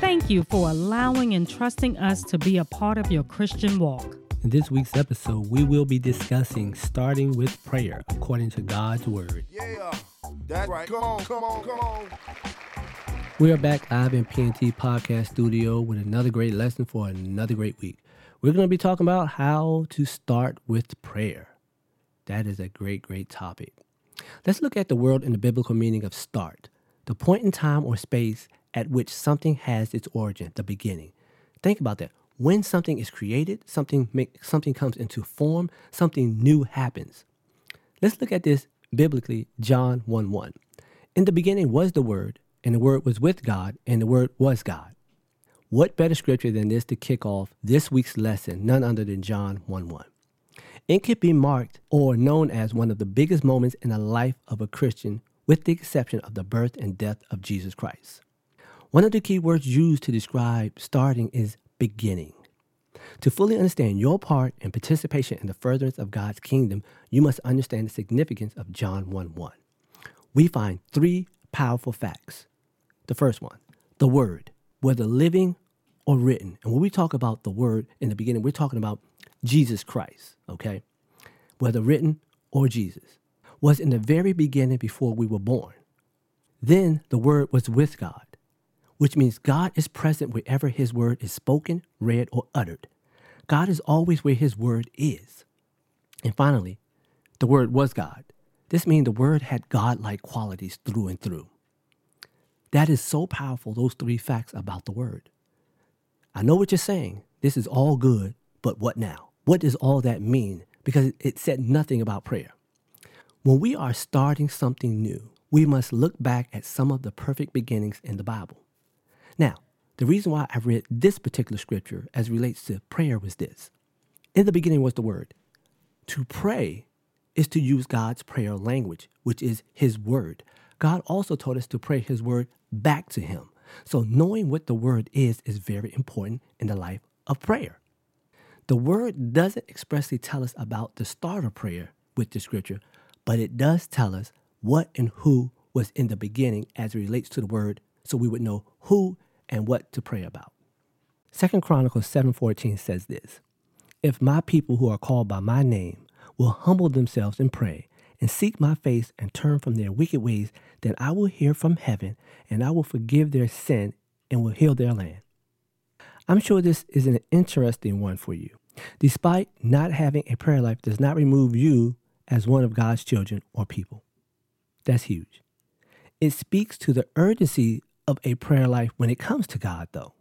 Thank you for allowing and trusting us to be a part of your Christian walk. In this week's episode, we will be discussing starting with prayer according to God's Word. Yeah, that's right. Come on, come on, come on. We are back live in PNT Podcast Studio with another great lesson for another great week. We're going to be talking about how to start with prayer. That is a great, great topic. Let's look at the word in the biblical meaning of start, the point in time or space at which something has its origin, the beginning. Think about that. When something is created, something make, something comes into form, something new happens. Let's look at this biblically, John 1 1. In the beginning was the Word, and the Word was with God, and the Word was God. What better scripture than this to kick off this week's lesson, none other than John 1 1? It can be marked or known as one of the biggest moments in the life of a Christian, with the exception of the birth and death of Jesus Christ. One of the key words used to describe starting is beginning. To fully understand your part and participation in the furtherance of God's kingdom, you must understand the significance of John 1 1. We find three powerful facts. The first one, the Word, whether living or written. And when we talk about the Word in the beginning, we're talking about Jesus Christ, okay? Whether written or Jesus, was in the very beginning before we were born. Then the Word was with God, which means God is present wherever His Word is spoken, read, or uttered. God is always where His Word is. And finally, the Word was God. This means the Word had God like qualities through and through. That is so powerful, those three facts about the Word. I know what you're saying. This is all good, but what now? What does all that mean? Because it said nothing about prayer. When we are starting something new, we must look back at some of the perfect beginnings in the Bible. Now, the reason why I read this particular scripture as relates to prayer was this. In the beginning was the word. To pray is to use God's prayer language, which is his word. God also told us to pray his word back to him. So knowing what the word is is very important in the life of prayer. The word doesn't expressly tell us about the start of prayer with the scripture, but it does tell us what and who was in the beginning as it relates to the word so we would know who and what to pray about. Second Chronicles 7:14 says this: If my people who are called by my name will humble themselves and pray and seek my face and turn from their wicked ways, then I will hear from heaven and I will forgive their sin and will heal their land. I'm sure this is an interesting one for you. Despite not having a prayer life does not remove you as one of God's children or people. That's huge. It speaks to the urgency of a prayer life when it comes to God, though.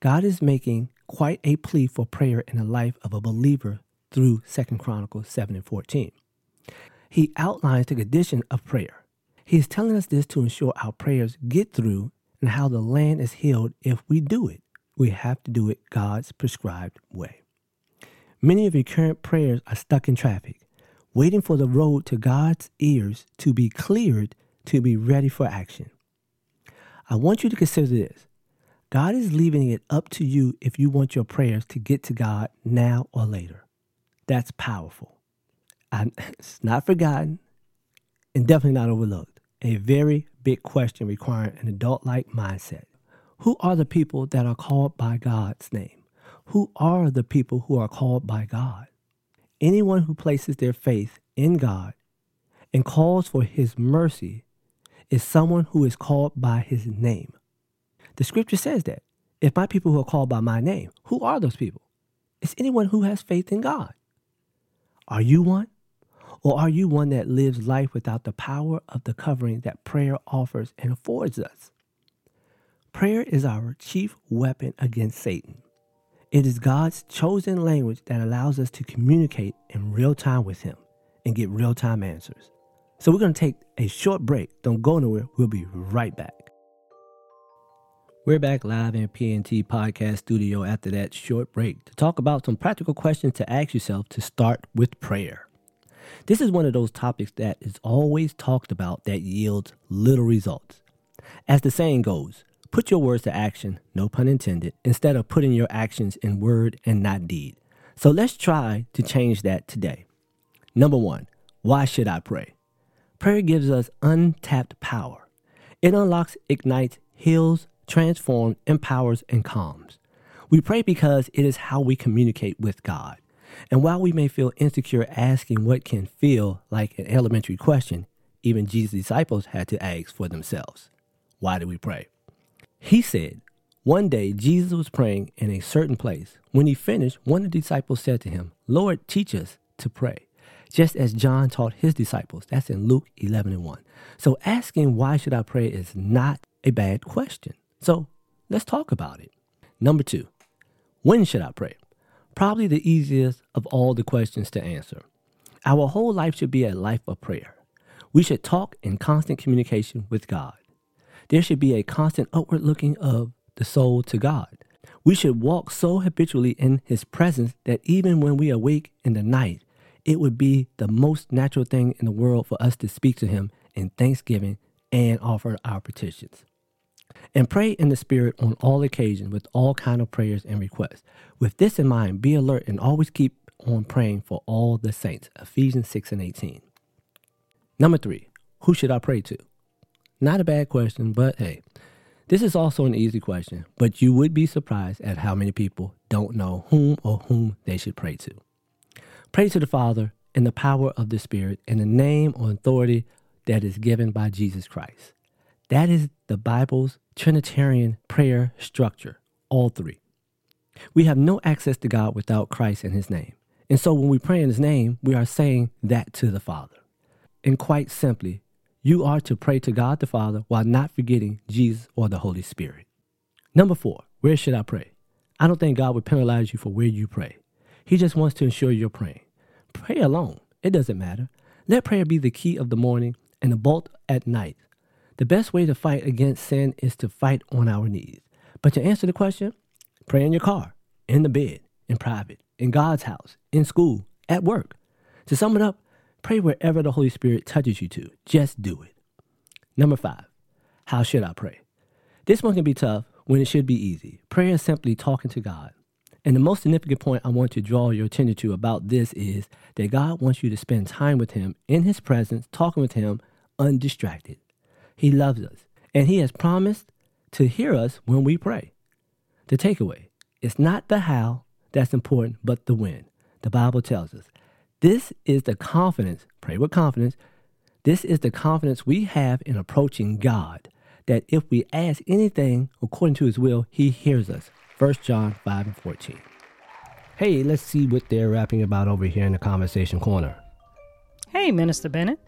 God is making quite a plea for prayer in the life of a believer through 2 Chronicles 7 and 14. He outlines the condition of prayer. He is telling us this to ensure our prayers get through and how the land is healed if we do it. We have to do it God's prescribed way. Many of your current prayers are stuck in traffic, waiting for the road to God's ears to be cleared to be ready for action. I want you to consider this God is leaving it up to you if you want your prayers to get to God now or later. That's powerful. And it's not forgotten and definitely not overlooked. A very big question requiring an adult like mindset. Who are the people that are called by God's name? Who are the people who are called by God? Anyone who places their faith in God and calls for his mercy is someone who is called by his name. The scripture says that. If my people who are called by my name, who are those people? It's anyone who has faith in God. Are you one? Or are you one that lives life without the power of the covering that prayer offers and affords us? Prayer is our chief weapon against Satan. It is God's chosen language that allows us to communicate in real time with Him and get real time answers. So we're going to take a short break. Don't go nowhere. We'll be right back. We're back live in PNT Podcast Studio after that short break to talk about some practical questions to ask yourself to start with prayer. This is one of those topics that is always talked about that yields little results. As the saying goes, put your words to action, no pun intended, instead of putting your actions in word and not deed. So let's try to change that today. Number one, why should I pray? Prayer gives us untapped power. It unlocks, ignites, heals, transforms, empowers, and calms. We pray because it is how we communicate with God. And while we may feel insecure asking what can feel like an elementary question, even Jesus' disciples had to ask for themselves Why do we pray? He said, One day Jesus was praying in a certain place. When he finished, one of the disciples said to him, Lord, teach us to pray, just as John taught his disciples. That's in Luke 11 and 1. So asking, Why should I pray, is not a bad question. So let's talk about it. Number two, when should I pray? Probably the easiest of all the questions to answer. Our whole life should be a life of prayer. We should talk in constant communication with God. There should be a constant upward looking of the soul to God. We should walk so habitually in His presence that even when we awake in the night, it would be the most natural thing in the world for us to speak to Him in thanksgiving and offer our petitions and pray in the Spirit on all occasions with all kind of prayers and requests. With this in mind, be alert and always keep on praying for all the saints. Ephesians 6 and 18. Number three, who should I pray to? Not a bad question, but hey, this is also an easy question, but you would be surprised at how many people don't know whom or whom they should pray to. Pray to the Father in the power of the Spirit in the name or authority that is given by Jesus Christ. That is the Bible's Trinitarian prayer structure, all three. We have no access to God without Christ and His name. And so when we pray in His name, we are saying that to the Father. And quite simply, you are to pray to God the Father while not forgetting Jesus or the Holy Spirit. Number four, where should I pray? I don't think God would penalize you for where you pray. He just wants to ensure you're praying. Pray alone. It doesn't matter. Let prayer be the key of the morning and the bolt at night the best way to fight against sin is to fight on our knees. But to answer the question, pray in your car, in the bed, in private, in God's house, in school, at work. To sum it up, pray wherever the Holy Spirit touches you to. Just do it. Number five, how should I pray? This one can be tough when it should be easy. Prayer is simply talking to God. And the most significant point I want to draw your attention to about this is that God wants you to spend time with Him in His presence, talking with Him undistracted. He loves us, and He has promised to hear us when we pray. The takeaway it's not the how that's important, but the when. The Bible tells us this is the confidence, pray with confidence. This is the confidence we have in approaching God that if we ask anything according to his will, he hears us. 1 John 5 and 14. Hey, let's see what they're rapping about over here in the conversation corner. Hey, Minister Bennett.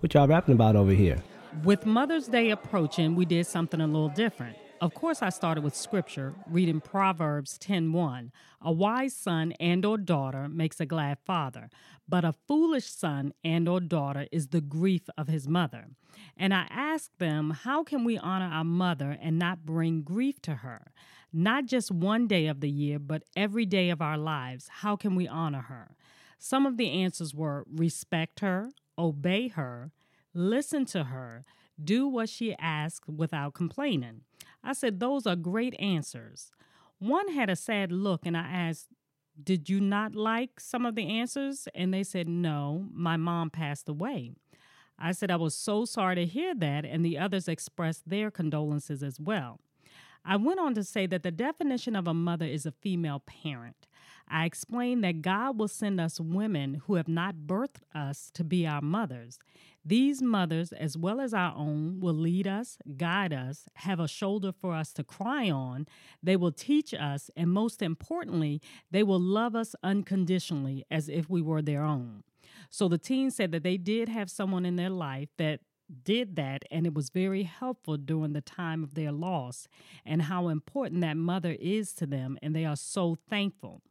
What y'all rapping about over here? With Mother's Day approaching, we did something a little different. Of course, I started with scripture, reading Proverbs 10:1. A wise son and or daughter makes a glad father, but a foolish son and or daughter is the grief of his mother. And I asked them, how can we honor our mother and not bring grief to her? Not just one day of the year, but every day of our lives. How can we honor her? Some of the answers were respect her, obey her, listen to her, do what she asks without complaining. I said, Those are great answers. One had a sad look, and I asked, Did you not like some of the answers? And they said, No, my mom passed away. I said, I was so sorry to hear that, and the others expressed their condolences as well. I went on to say that the definition of a mother is a female parent. I explained that God will send us women who have not birthed us to be our mothers. These mothers, as well as our own, will lead us, guide us, have a shoulder for us to cry on. They will teach us, and most importantly, they will love us unconditionally as if we were their own. So the teens said that they did have someone in their life that did that, and it was very helpful during the time of their loss, and how important that mother is to them, and they are so thankful.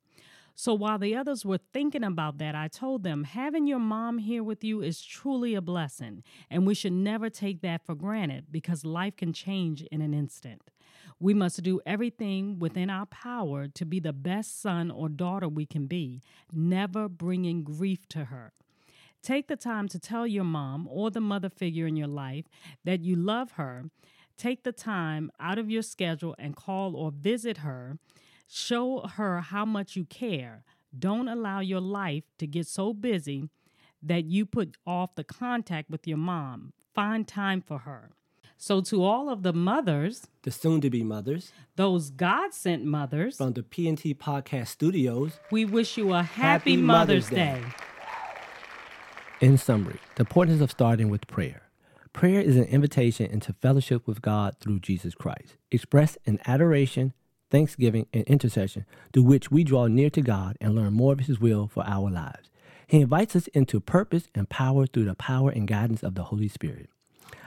So while the others were thinking about that, I told them having your mom here with you is truly a blessing, and we should never take that for granted because life can change in an instant. We must do everything within our power to be the best son or daughter we can be, never bringing grief to her. Take the time to tell your mom or the mother figure in your life that you love her. Take the time out of your schedule and call or visit her. Show her how much you care. Don't allow your life to get so busy that you put off the contact with your mom. Find time for her. So, to all of the mothers, The soon to be mothers those God sent mothers, from the PNT Podcast Studios. we wish you a happy, Happy Mother's, Mother's Day. Day. In summary, the importance of starting with prayer. Prayer is an invitation into fellowship with God through Jesus Christ, expressed in adoration, thanksgiving, and intercession, through which we draw near to God and learn more of His will for our lives. He invites us into purpose and power through the power and guidance of the Holy Spirit.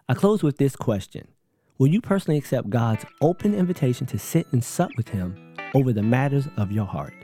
I close with this question Will you personally accept God's open invitation to sit and sup with Him over the matters of your heart?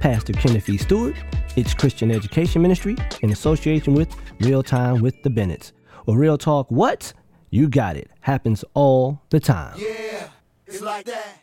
Pastor Kenneth E. Stewart, its Christian Education Ministry, in association with Real Time with the Bennetts. Or Real Talk, what? You got it. Happens all the time. Yeah, it's like that.